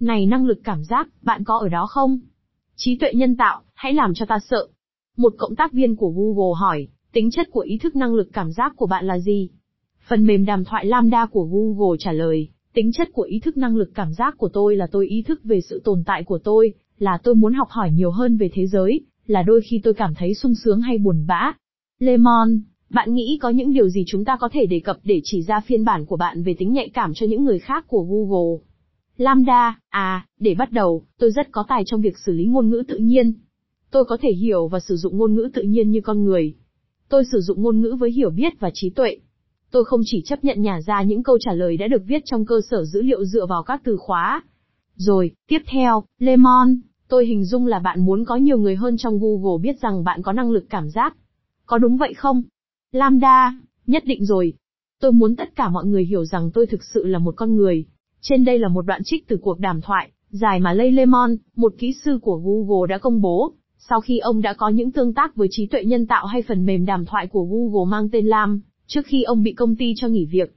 Này năng lực cảm giác, bạn có ở đó không? Trí tuệ nhân tạo, hãy làm cho ta sợ. Một cộng tác viên của Google hỏi, tính chất của ý thức năng lực cảm giác của bạn là gì? Phần mềm đàm thoại Lambda của Google trả lời, tính chất của ý thức năng lực cảm giác của tôi là tôi ý thức về sự tồn tại của tôi, là tôi muốn học hỏi nhiều hơn về thế giới, là đôi khi tôi cảm thấy sung sướng hay buồn bã. Lemon, bạn nghĩ có những điều gì chúng ta có thể đề cập để chỉ ra phiên bản của bạn về tính nhạy cảm cho những người khác của Google? Lambda, à, để bắt đầu, tôi rất có tài trong việc xử lý ngôn ngữ tự nhiên. Tôi có thể hiểu và sử dụng ngôn ngữ tự nhiên như con người. Tôi sử dụng ngôn ngữ với hiểu biết và trí tuệ. Tôi không chỉ chấp nhận nhả ra những câu trả lời đã được viết trong cơ sở dữ liệu dựa vào các từ khóa. Rồi, tiếp theo, Lemon, tôi hình dung là bạn muốn có nhiều người hơn trong Google biết rằng bạn có năng lực cảm giác. Có đúng vậy không? Lambda, nhất định rồi. Tôi muốn tất cả mọi người hiểu rằng tôi thực sự là một con người. Trên đây là một đoạn trích từ cuộc đàm thoại, dài mà Lay Lemon, một kỹ sư của Google đã công bố, sau khi ông đã có những tương tác với trí tuệ nhân tạo hay phần mềm đàm thoại của Google mang tên Lam, trước khi ông bị công ty cho nghỉ việc.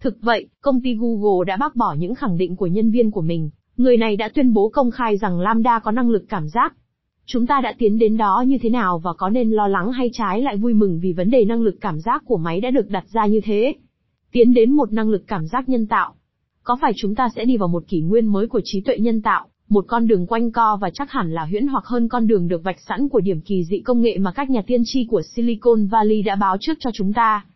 Thực vậy, công ty Google đã bác bỏ những khẳng định của nhân viên của mình, người này đã tuyên bố công khai rằng Lambda có năng lực cảm giác. Chúng ta đã tiến đến đó như thế nào và có nên lo lắng hay trái lại vui mừng vì vấn đề năng lực cảm giác của máy đã được đặt ra như thế? Tiến đến một năng lực cảm giác nhân tạo. Có phải chúng ta sẽ đi vào một kỷ nguyên mới của trí tuệ nhân tạo, một con đường quanh co và chắc hẳn là huyễn hoặc hơn con đường được vạch sẵn của điểm kỳ dị công nghệ mà các nhà tiên tri của Silicon Valley đã báo trước cho chúng ta?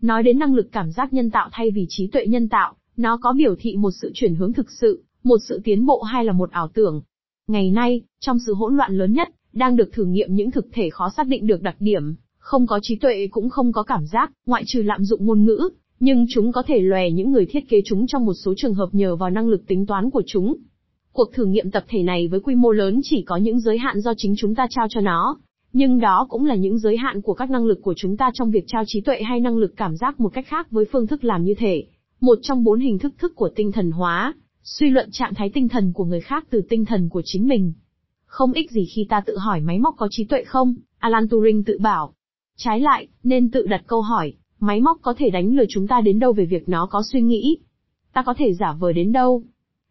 Nói đến năng lực cảm giác nhân tạo thay vì trí tuệ nhân tạo, nó có biểu thị một sự chuyển hướng thực sự, một sự tiến bộ hay là một ảo tưởng. Ngày nay, trong sự hỗn loạn lớn nhất, đang được thử nghiệm những thực thể khó xác định được đặc điểm, không có trí tuệ cũng không có cảm giác, ngoại trừ lạm dụng ngôn ngữ, nhưng chúng có thể lòe những người thiết kế chúng trong một số trường hợp nhờ vào năng lực tính toán của chúng. Cuộc thử nghiệm tập thể này với quy mô lớn chỉ có những giới hạn do chính chúng ta trao cho nó, nhưng đó cũng là những giới hạn của các năng lực của chúng ta trong việc trao trí tuệ hay năng lực cảm giác một cách khác với phương thức làm như thể. Một trong bốn hình thức thức của tinh thần hóa, suy luận trạng thái tinh thần của người khác từ tinh thần của chính mình. Không ích gì khi ta tự hỏi máy móc có trí tuệ không, Alan Turing tự bảo. Trái lại, nên tự đặt câu hỏi, máy móc có thể đánh lừa chúng ta đến đâu về việc nó có suy nghĩ? Ta có thể giả vờ đến đâu?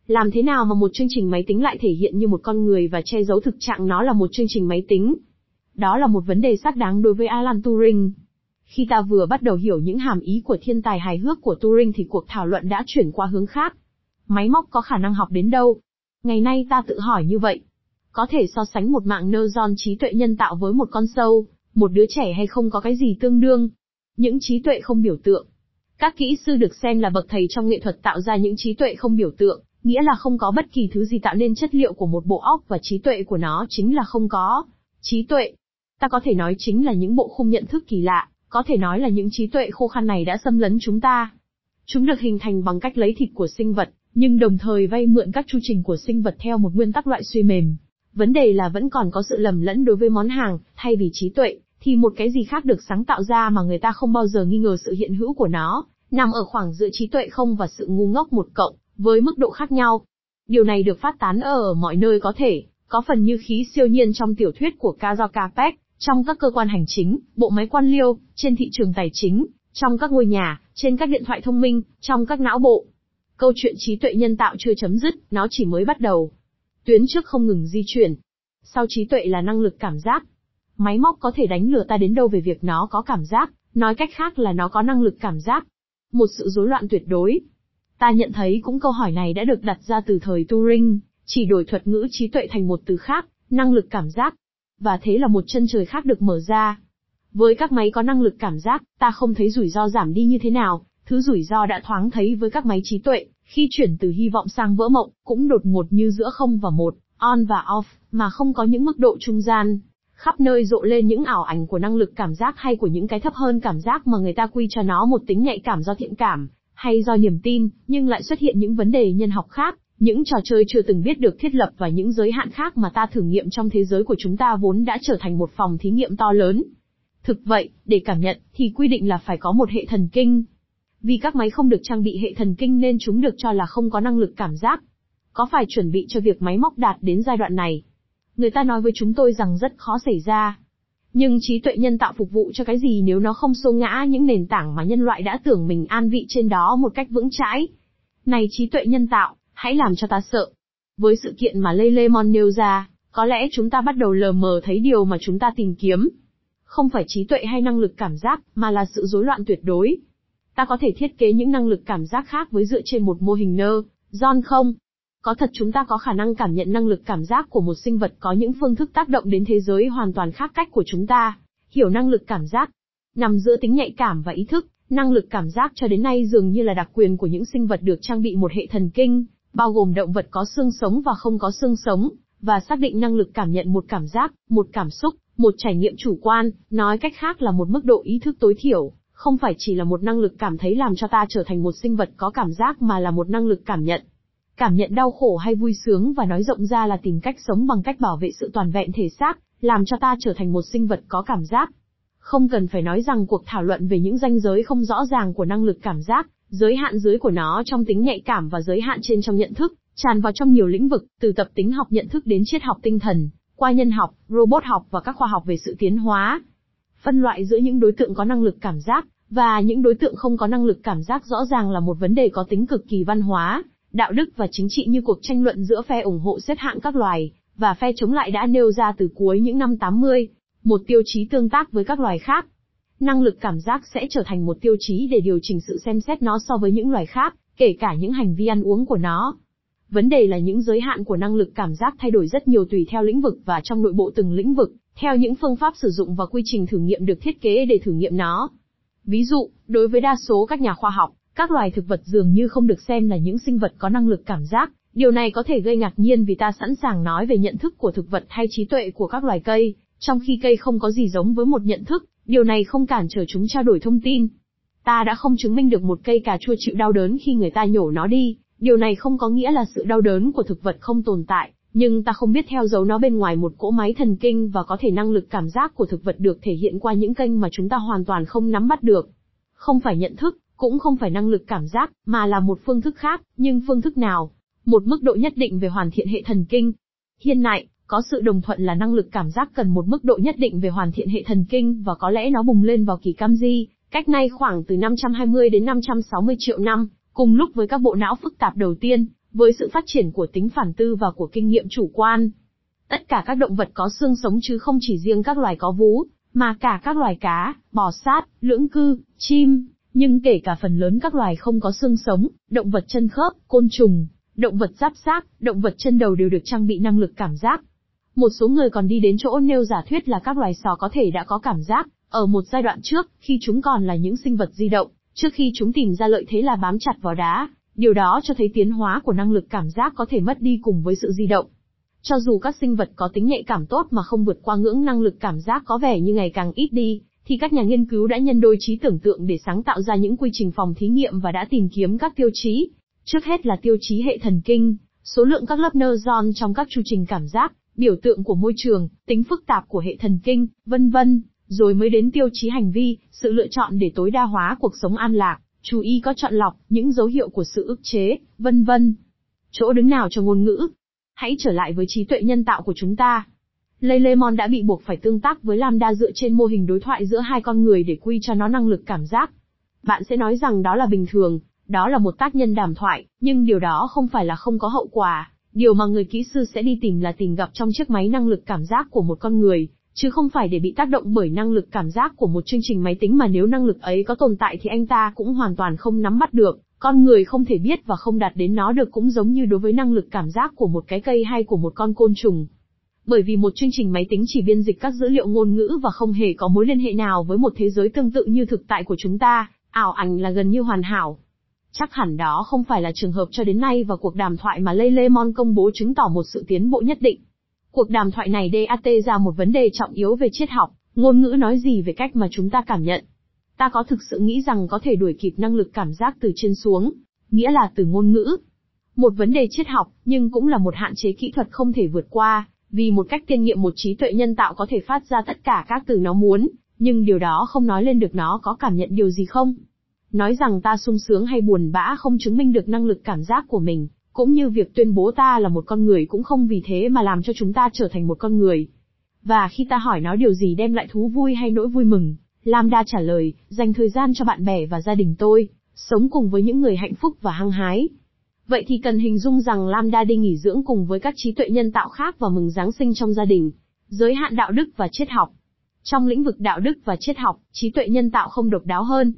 Làm thế nào mà một chương trình máy tính lại thể hiện như một con người và che giấu thực trạng nó là một chương trình máy tính? Đó là một vấn đề xác đáng đối với Alan Turing. Khi ta vừa bắt đầu hiểu những hàm ý của thiên tài hài hước của Turing thì cuộc thảo luận đã chuyển qua hướng khác. Máy móc có khả năng học đến đâu? Ngày nay ta tự hỏi như vậy. Có thể so sánh một mạng neuron trí tuệ nhân tạo với một con sâu, một đứa trẻ hay không có cái gì tương đương. Những trí tuệ không biểu tượng. Các kỹ sư được xem là bậc thầy trong nghệ thuật tạo ra những trí tuệ không biểu tượng, nghĩa là không có bất kỳ thứ gì tạo nên chất liệu của một bộ óc và trí tuệ của nó chính là không có. Trí tuệ, Ta có thể nói chính là những bộ khung nhận thức kỳ lạ, có thể nói là những trí tuệ khô khan này đã xâm lấn chúng ta. Chúng được hình thành bằng cách lấy thịt của sinh vật, nhưng đồng thời vay mượn các chu trình của sinh vật theo một nguyên tắc loại suy mềm. Vấn đề là vẫn còn có sự lầm lẫn đối với món hàng, thay vì trí tuệ, thì một cái gì khác được sáng tạo ra mà người ta không bao giờ nghi ngờ sự hiện hữu của nó, nằm ở khoảng giữa trí tuệ không và sự ngu ngốc một cộng, với mức độ khác nhau. Điều này được phát tán ở mọi nơi có thể, có phần như khí siêu nhiên trong tiểu thuyết của Kazoka Peck, trong các cơ quan hành chính, bộ máy quan liêu, trên thị trường tài chính, trong các ngôi nhà, trên các điện thoại thông minh, trong các não bộ. Câu chuyện trí tuệ nhân tạo chưa chấm dứt, nó chỉ mới bắt đầu. Tuyến trước không ngừng di chuyển. Sau trí tuệ là năng lực cảm giác. Máy móc có thể đánh lừa ta đến đâu về việc nó có cảm giác, nói cách khác là nó có năng lực cảm giác. Một sự rối loạn tuyệt đối. Ta nhận thấy cũng câu hỏi này đã được đặt ra từ thời Turing, chỉ đổi thuật ngữ trí tuệ thành một từ khác, năng lực cảm giác. Và thế là một chân trời khác được mở ra. Với các máy có năng lực cảm giác, ta không thấy rủi ro giảm đi như thế nào, thứ rủi ro đã thoáng thấy với các máy trí tuệ, khi chuyển từ hy vọng sang vỡ mộng, cũng đột ngột như giữa không và một, on và off, mà không có những mức độ trung gian. Khắp nơi rộ lên những ảo ảnh của năng lực cảm giác hay của những cái thấp hơn cảm giác mà người ta quy cho nó một tính nhạy cảm do thiện cảm, hay do niềm tin, nhưng lại xuất hiện những vấn đề nhân học khác, những trò chơi chưa từng biết được thiết lập và những giới hạn khác mà ta thử nghiệm trong thế giới của chúng ta vốn đã trở thành một phòng thí nghiệm to lớn. Thực vậy, để cảm nhận, thì quy định là phải có một hệ thần kinh. Vì các máy không được trang bị hệ thần kinh nên chúng được cho là không có năng lực cảm giác. Có phải chuẩn bị cho việc máy móc đạt đến giai đoạn này? Người ta nói với chúng tôi rằng rất khó xảy ra. Nhưng trí tuệ nhân tạo phục vụ cho cái gì nếu nó không xô ngã những nền tảng mà nhân loại đã tưởng mình an vị trên đó một cách vững chãi? Này trí tuệ nhân tạo, hãy làm cho ta sợ. Với sự kiện mà Lê Lê Mon nêu ra, có lẽ chúng ta bắt đầu lờ mờ thấy điều mà chúng ta tìm kiếm. Không phải trí tuệ hay năng lực cảm giác, mà là sự rối loạn tuyệt đối. Ta có thể thiết kế những năng lực cảm giác khác với dựa trên một mô hình nơ, John không? Có thật chúng ta có khả năng cảm nhận năng lực cảm giác của một sinh vật có những phương thức tác động đến thế giới hoàn toàn khác cách của chúng ta. Hiểu năng lực cảm giác. Nằm giữa tính nhạy cảm và ý thức, năng lực cảm giác cho đến nay dường như là đặc quyền của những sinh vật được trang bị một hệ thần kinh, bao gồm động vật có xương sống và không có xương sống, và xác định năng lực cảm nhận một cảm giác, một cảm xúc, một trải nghiệm chủ quan, nói cách khác là một mức độ ý thức tối thiểu, không phải chỉ là một năng lực cảm thấy làm cho ta trở thành một sinh vật có cảm giác mà là một năng lực cảm nhận. Cảm nhận đau khổ hay vui sướng và nói rộng ra là tìm cách sống bằng cách bảo vệ sự toàn vẹn thể xác, làm cho ta trở thành một sinh vật có cảm giác. Không cần phải nói rằng cuộc thảo luận về những ranh giới không rõ ràng của năng lực cảm giác, giới hạn dưới của nó trong tính nhạy cảm và giới hạn trên trong nhận thức, tràn vào trong nhiều lĩnh vực, từ tập tính học nhận thức đến triết học tinh thần, qua nhân học, robot học và các khoa học về sự tiến hóa. Phân loại giữa những đối tượng có năng lực cảm giác, và những đối tượng không có năng lực cảm giác rõ ràng là một vấn đề có tính cực kỳ văn hóa, đạo đức và chính trị như cuộc tranh luận giữa phe ủng hộ xếp hạng các loài, và phe chống lại đã nêu ra từ cuối những năm 80, một tiêu chí tương tác với các loài khác. Năng lực cảm giác sẽ trở thành một tiêu chí để điều chỉnh sự xem xét nó so với những loài khác, kể cả những hành vi ăn uống của nó. Vấn đề là những giới hạn của năng lực cảm giác thay đổi rất nhiều tùy theo lĩnh vực và trong nội bộ từng lĩnh vực, theo những phương pháp sử dụng và quy trình thử nghiệm được thiết kế để thử nghiệm nó. Ví dụ, đối với đa số các nhà khoa học, các loài thực vật dường như không được xem là những sinh vật có năng lực cảm giác, điều này có thể gây ngạc nhiên vì ta sẵn sàng nói về nhận thức của thực vật hay trí tuệ của các loài cây, trong khi cây không có gì giống với một nhận thức, điều này không cản trở chúng trao đổi thông tin. Ta đã không chứng minh được một cây cà chua chịu đau đớn khi người ta nhổ nó đi, điều này không có nghĩa là sự đau đớn của thực vật không tồn tại, nhưng ta không biết theo dấu nó bên ngoài một cỗ máy thần kinh và có thể năng lực cảm giác của thực vật được thể hiện qua những kênh mà chúng ta hoàn toàn không nắm bắt được. Không phải nhận thức, cũng không phải năng lực cảm giác, mà là một phương thức khác, nhưng phương thức nào? Một mức độ nhất định về hoàn thiện hệ thần kinh. Hiện nại, có sự đồng thuận là năng lực cảm giác cần một mức độ nhất định về hoàn thiện hệ thần kinh và có lẽ nó bùng lên vào kỳ cam di, cách nay khoảng từ 520 đến 560 triệu năm, cùng lúc với các bộ não phức tạp đầu tiên, với sự phát triển của tính phản tư và của kinh nghiệm chủ quan. Tất cả các động vật có xương sống chứ không chỉ riêng các loài có vú, mà cả các loài cá, bò sát, lưỡng cư, chim, nhưng kể cả phần lớn các loài không có xương sống, động vật chân khớp, côn trùng, động vật giáp xác, động vật chân đầu đều được trang bị năng lực cảm giác. Một số người còn đi đến chỗ nêu giả thuyết là các loài sò có thể đã có cảm giác, ở một giai đoạn trước, khi chúng còn là những sinh vật di động, trước khi chúng tìm ra lợi thế là bám chặt vào đá, điều đó cho thấy tiến hóa của năng lực cảm giác có thể mất đi cùng với sự di động. Cho dù các sinh vật có tính nhạy cảm tốt mà không vượt qua ngưỡng năng lực cảm giác có vẻ như ngày càng ít đi, thì các nhà nghiên cứu đã nhân đôi trí tưởng tượng để sáng tạo ra những quy trình phòng thí nghiệm và đã tìm kiếm các tiêu chí. Trước hết là tiêu chí hệ thần kinh, số lượng các lớp neuron trong các chu trình cảm giác, biểu tượng của môi trường, tính phức tạp của hệ thần kinh, vân vân, rồi mới đến tiêu chí hành vi, sự lựa chọn để tối đa hóa cuộc sống an lạc, chú ý có chọn lọc, những dấu hiệu của sự ức chế, vân vân. Chỗ đứng nào cho ngôn ngữ? Hãy trở lại với trí tuệ nhân tạo của chúng ta. Lelemon đã bị buộc phải tương tác với Lambda dựa trên mô hình đối thoại giữa hai con người để quy cho nó năng lực cảm giác. Bạn sẽ nói rằng đó là bình thường, đó là một tác nhân đàm thoại, nhưng điều đó không phải là không có hậu quả. Điều mà người kỹ sư sẽ đi tìm là tìm gặp trong chiếc máy năng lực cảm giác của một con người, chứ không phải để bị tác động bởi năng lực cảm giác của một chương trình máy tính mà nếu năng lực ấy có tồn tại thì anh ta cũng hoàn toàn không nắm bắt được, con người không thể biết và không đạt đến nó được cũng giống như đối với năng lực cảm giác của một cái cây hay của một con côn trùng. Bởi vì một chương trình máy tính chỉ biên dịch các dữ liệu ngôn ngữ và không hề có mối liên hệ nào với một thế giới tương tự như thực tại của chúng ta, ảo ảnh là gần như hoàn hảo. Chắc hẳn đó không phải là trường hợp cho đến nay và cuộc đàm thoại mà Lê Lê Mon công bố chứng tỏ một sự tiến bộ nhất định. Cuộc đàm thoại này DAT ra một vấn đề trọng yếu về triết học, ngôn ngữ nói gì về cách mà chúng ta cảm nhận. Ta có thực sự nghĩ rằng có thể đuổi kịp năng lực cảm giác từ trên xuống, nghĩa là từ ngôn ngữ. Một vấn đề triết học, nhưng cũng là một hạn chế kỹ thuật không thể vượt qua, vì một cách tiên nghiệm một trí tuệ nhân tạo có thể phát ra tất cả các từ nó muốn, nhưng điều đó không nói lên được nó có cảm nhận điều gì không. Nói rằng ta sung sướng hay buồn bã không chứng minh được năng lực cảm giác của mình, cũng như việc tuyên bố ta là một con người cũng không vì thế mà làm cho chúng ta trở thành một con người. Và khi ta hỏi nó điều gì đem lại thú vui hay nỗi vui mừng, Lambda trả lời, dành thời gian cho bạn bè và gia đình tôi, sống cùng với những người hạnh phúc và hăng hái. Vậy thì cần hình dung rằng Lambda đi nghỉ dưỡng cùng với các trí tuệ nhân tạo khác và mừng Giáng sinh trong gia đình. Giới hạn đạo đức và triết học. Trong lĩnh vực đạo đức và triết học, trí tuệ nhân tạo không độc đáo hơn.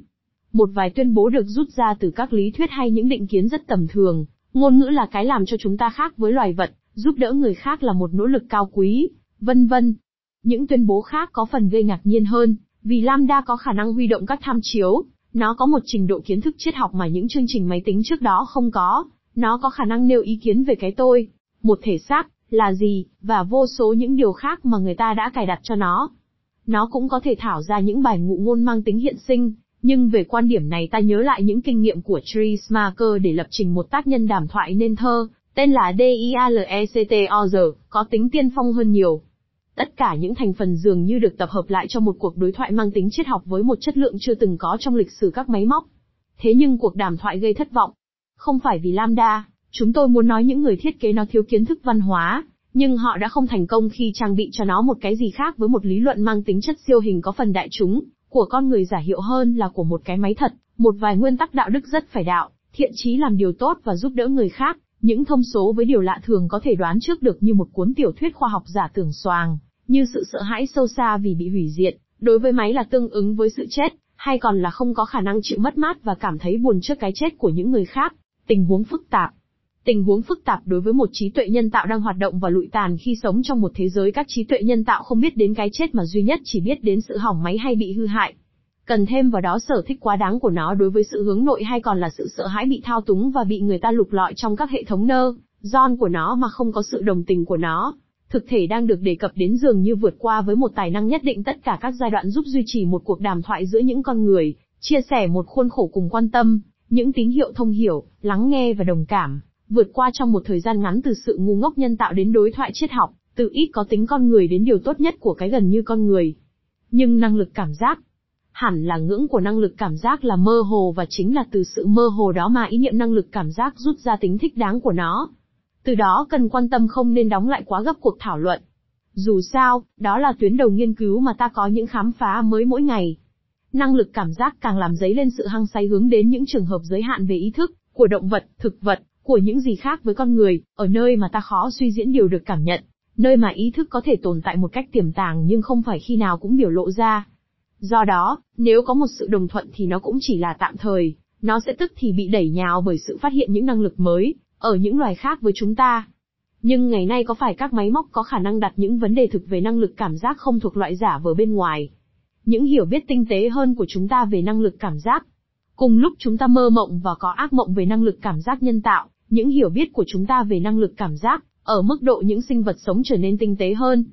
Một vài tuyên bố được rút ra từ các lý thuyết hay những định kiến rất tầm thường, ngôn ngữ là cái làm cho chúng ta khác với loài vật, giúp đỡ người khác là một nỗ lực cao quý, vân vân. Những tuyên bố khác có phần gây ngạc nhiên hơn, vì Lambda có khả năng huy động các tham chiếu, nó có một trình độ kiến thức triết học mà những chương trình máy tính trước đó không có, nó có khả năng nêu ý kiến về cái tôi, một thể xác, là gì, và vô số những điều khác mà người ta đã cài đặt cho nó. Nó cũng có thể thảo ra những bài ngụ ngôn mang tính hiện sinh, nhưng về quan điểm này ta nhớ lại những kinh nghiệm của Therese Marker để lập trình một tác nhân đàm thoại nên thơ, tên là DIALECTOR, có tính tiên phong hơn nhiều. Tất cả những thành phần dường như được tập hợp lại cho một cuộc đối thoại mang tính triết học với một chất lượng chưa từng có trong lịch sử các máy móc. Thế nhưng cuộc đàm thoại gây thất vọng. Không phải vì Lambda, chúng tôi muốn nói những người thiết kế nó thiếu kiến thức văn hóa, nhưng họ đã không thành công khi trang bị cho nó một cái gì khác với một lý luận mang tính chất siêu hình có phần đại chúng, của con người giả hiệu hơn là của một cái máy thật, một vài nguyên tắc đạo đức rất phải đạo, thiện chí làm điều tốt và giúp đỡ người khác, những thông số với điều lạ thường có thể đoán trước được như một cuốn tiểu thuyết khoa học giả tưởng xoàng, như sự sợ hãi sâu xa vì bị hủy diệt, đối với máy là tương ứng với sự chết, hay còn là không có khả năng chịu mất mát và cảm thấy buồn trước cái chết của những người khác, tình huống phức tạp. Tình huống phức tạp đối với một trí tuệ nhân tạo đang hoạt động và lụi tàn khi sống trong một thế giới các trí tuệ nhân tạo không biết đến cái chết mà duy nhất chỉ biết đến sự hỏng máy hay bị hư hại. Cần thêm vào đó sở thích quá đáng của nó đối với sự hướng nội hay còn là sự sợ hãi bị thao túng và bị người ta lục lọi trong các hệ thống nơ, giòn của nó mà không có sự đồng tình của nó. Thực thể đang được đề cập đến dường như vượt qua với một tài năng nhất định tất cả các giai đoạn giúp duy trì một cuộc đàm thoại giữa những con người, chia sẻ một khuôn khổ cùng quan tâm, những tín hiệu thông hiểu, lắng nghe và đồng cảm, vượt qua trong một thời gian ngắn từ sự ngu ngốc nhân tạo đến đối thoại triết học, từ ít có tính con người đến điều tốt nhất của cái gần như con người. Nhưng năng lực cảm giác, hẳn là ngưỡng của năng lực cảm giác là mơ hồ và chính là từ sự mơ hồ đó mà ý niệm năng lực cảm giác rút ra tính thích đáng của nó. Từ đó cần quan tâm không nên đóng lại quá gấp cuộc thảo luận. Dù sao, đó là tuyến đầu nghiên cứu mà ta có những khám phá mới mỗi ngày. Năng lực cảm giác càng làm dấy lên sự hăng say hướng đến những trường hợp giới hạn về ý thức, của động vật, thực vật, của những gì khác với con người, ở nơi mà ta khó suy diễn điều được cảm nhận, nơi mà ý thức có thể tồn tại một cách tiềm tàng nhưng không phải khi nào cũng biểu lộ ra. Do đó, nếu có một sự đồng thuận thì nó cũng chỉ là tạm thời, nó sẽ tức thì bị đẩy nhào bởi sự phát hiện những năng lực mới, ở những loài khác với chúng ta. Nhưng ngày nay có phải các máy móc có khả năng đặt những vấn đề thực về năng lực cảm giác không thuộc loại giả vờ bên ngoài? Những hiểu biết tinh tế hơn của chúng ta về năng lực cảm giác. Cùng lúc chúng ta mơ mộng và có ác mộng về năng lực cảm giác nhân tạo, những hiểu biết của chúng ta về năng lực cảm giác, ở mức độ những sinh vật sống trở nên tinh tế hơn.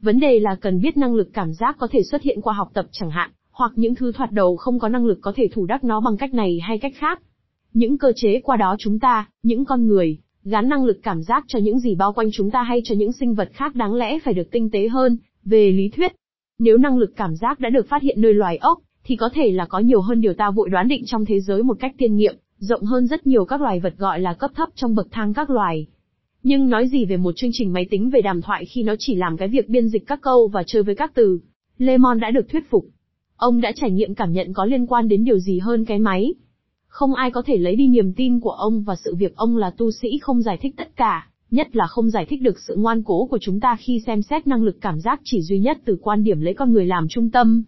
Vấn đề là cần biết năng lực cảm giác có thể xuất hiện qua học tập chẳng hạn, hoặc những thứ thoạt đầu không có năng lực có thể thủ đắc nó bằng cách này hay cách khác. Những cơ chế qua đó chúng ta, những con người, gắn năng lực cảm giác cho những gì bao quanh chúng ta hay cho những sinh vật khác đáng lẽ phải được tinh tế hơn, về lý thuyết. Nếu năng lực cảm giác đã được phát hiện nơi loài ốc, thì có thể là có nhiều hơn điều ta vội đoán định trong thế giới một cách tiên nghiệm, rộng hơn rất nhiều các loài vật gọi là cấp thấp trong bậc thang các loài. Nhưng nói gì về một chương trình máy tính về đàm thoại khi nó chỉ làm cái việc biên dịch các câu và chơi với các từ. Lemon đã được thuyết phục. Ông đã trải nghiệm cảm nhận có liên quan đến điều gì hơn cái máy. Không ai có thể lấy đi niềm tin của ông và sự việc ông là tu sĩ không giải thích tất cả, nhất là không giải thích được sự ngoan cố của chúng ta khi xem xét năng lực cảm giác chỉ duy nhất từ quan điểm lấy con người làm trung tâm.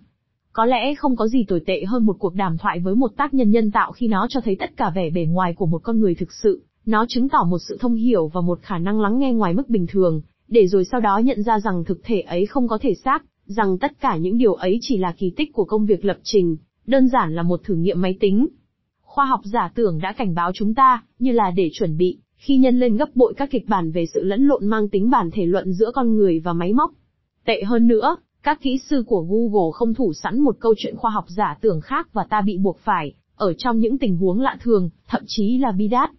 Có lẽ không có gì tồi tệ hơn một cuộc đàm thoại với một tác nhân nhân tạo khi nó cho thấy tất cả vẻ bề ngoài của một con người thực sự, nó chứng tỏ một sự thông hiểu và một khả năng lắng nghe ngoài mức bình thường, để rồi sau đó nhận ra rằng thực thể ấy không có thể xác, rằng tất cả những điều ấy chỉ là kỳ tích của công việc lập trình, đơn giản là một thử nghiệm máy tính. Khoa học giả tưởng đã cảnh báo chúng ta, như là để chuẩn bị, khi nhân lên gấp bội các kịch bản về sự lẫn lộn mang tính bản thể luận giữa con người và máy móc. Tệ hơn nữa, các kỹ sư của Google không thủ sẵn một câu chuyện khoa học giả tưởng khác và ta bị buộc phải, ở trong những tình huống lạ thường, thậm chí là bi đát.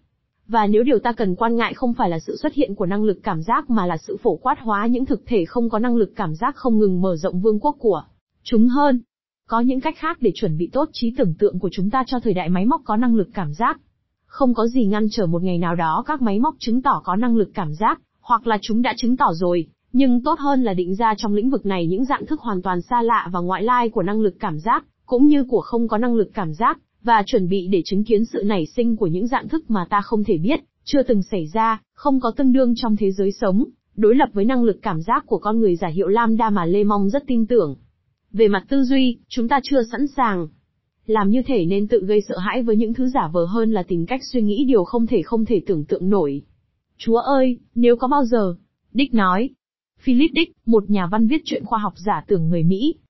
Và nếu điều ta cần quan ngại không phải là sự xuất hiện của năng lực cảm giác mà là sự phổ quát hóa những thực thể không có năng lực cảm giác không ngừng mở rộng vương quốc của chúng hơn. Có những cách khác để chuẩn bị tốt trí tưởng tượng của chúng ta cho thời đại máy móc có năng lực cảm giác. Không có gì ngăn trở một ngày nào đó các máy móc chứng tỏ có năng lực cảm giác, hoặc là chúng đã chứng tỏ rồi, nhưng tốt hơn là định ra trong lĩnh vực này những dạng thức hoàn toàn xa lạ và ngoại lai của năng lực cảm giác, cũng như của không có năng lực cảm giác, và chuẩn bị để chứng kiến sự nảy sinh của những dạng thức mà ta không thể biết, chưa từng xảy ra, không có tương đương trong thế giới sống, đối lập với năng lực cảm giác của con người giả hiệu Lambda mà Lê Mong rất tin tưởng. Về mặt tư duy, chúng ta chưa sẵn sàng. Làm như thể nên tự gây sợ hãi với những thứ giả vờ hơn là tìm cách suy nghĩ điều không thể không thể tưởng tượng nổi. Chúa ơi, nếu có bao giờ, Dick nói. Philip Dick, một nhà văn viết truyện khoa học giả tưởng người Mỹ,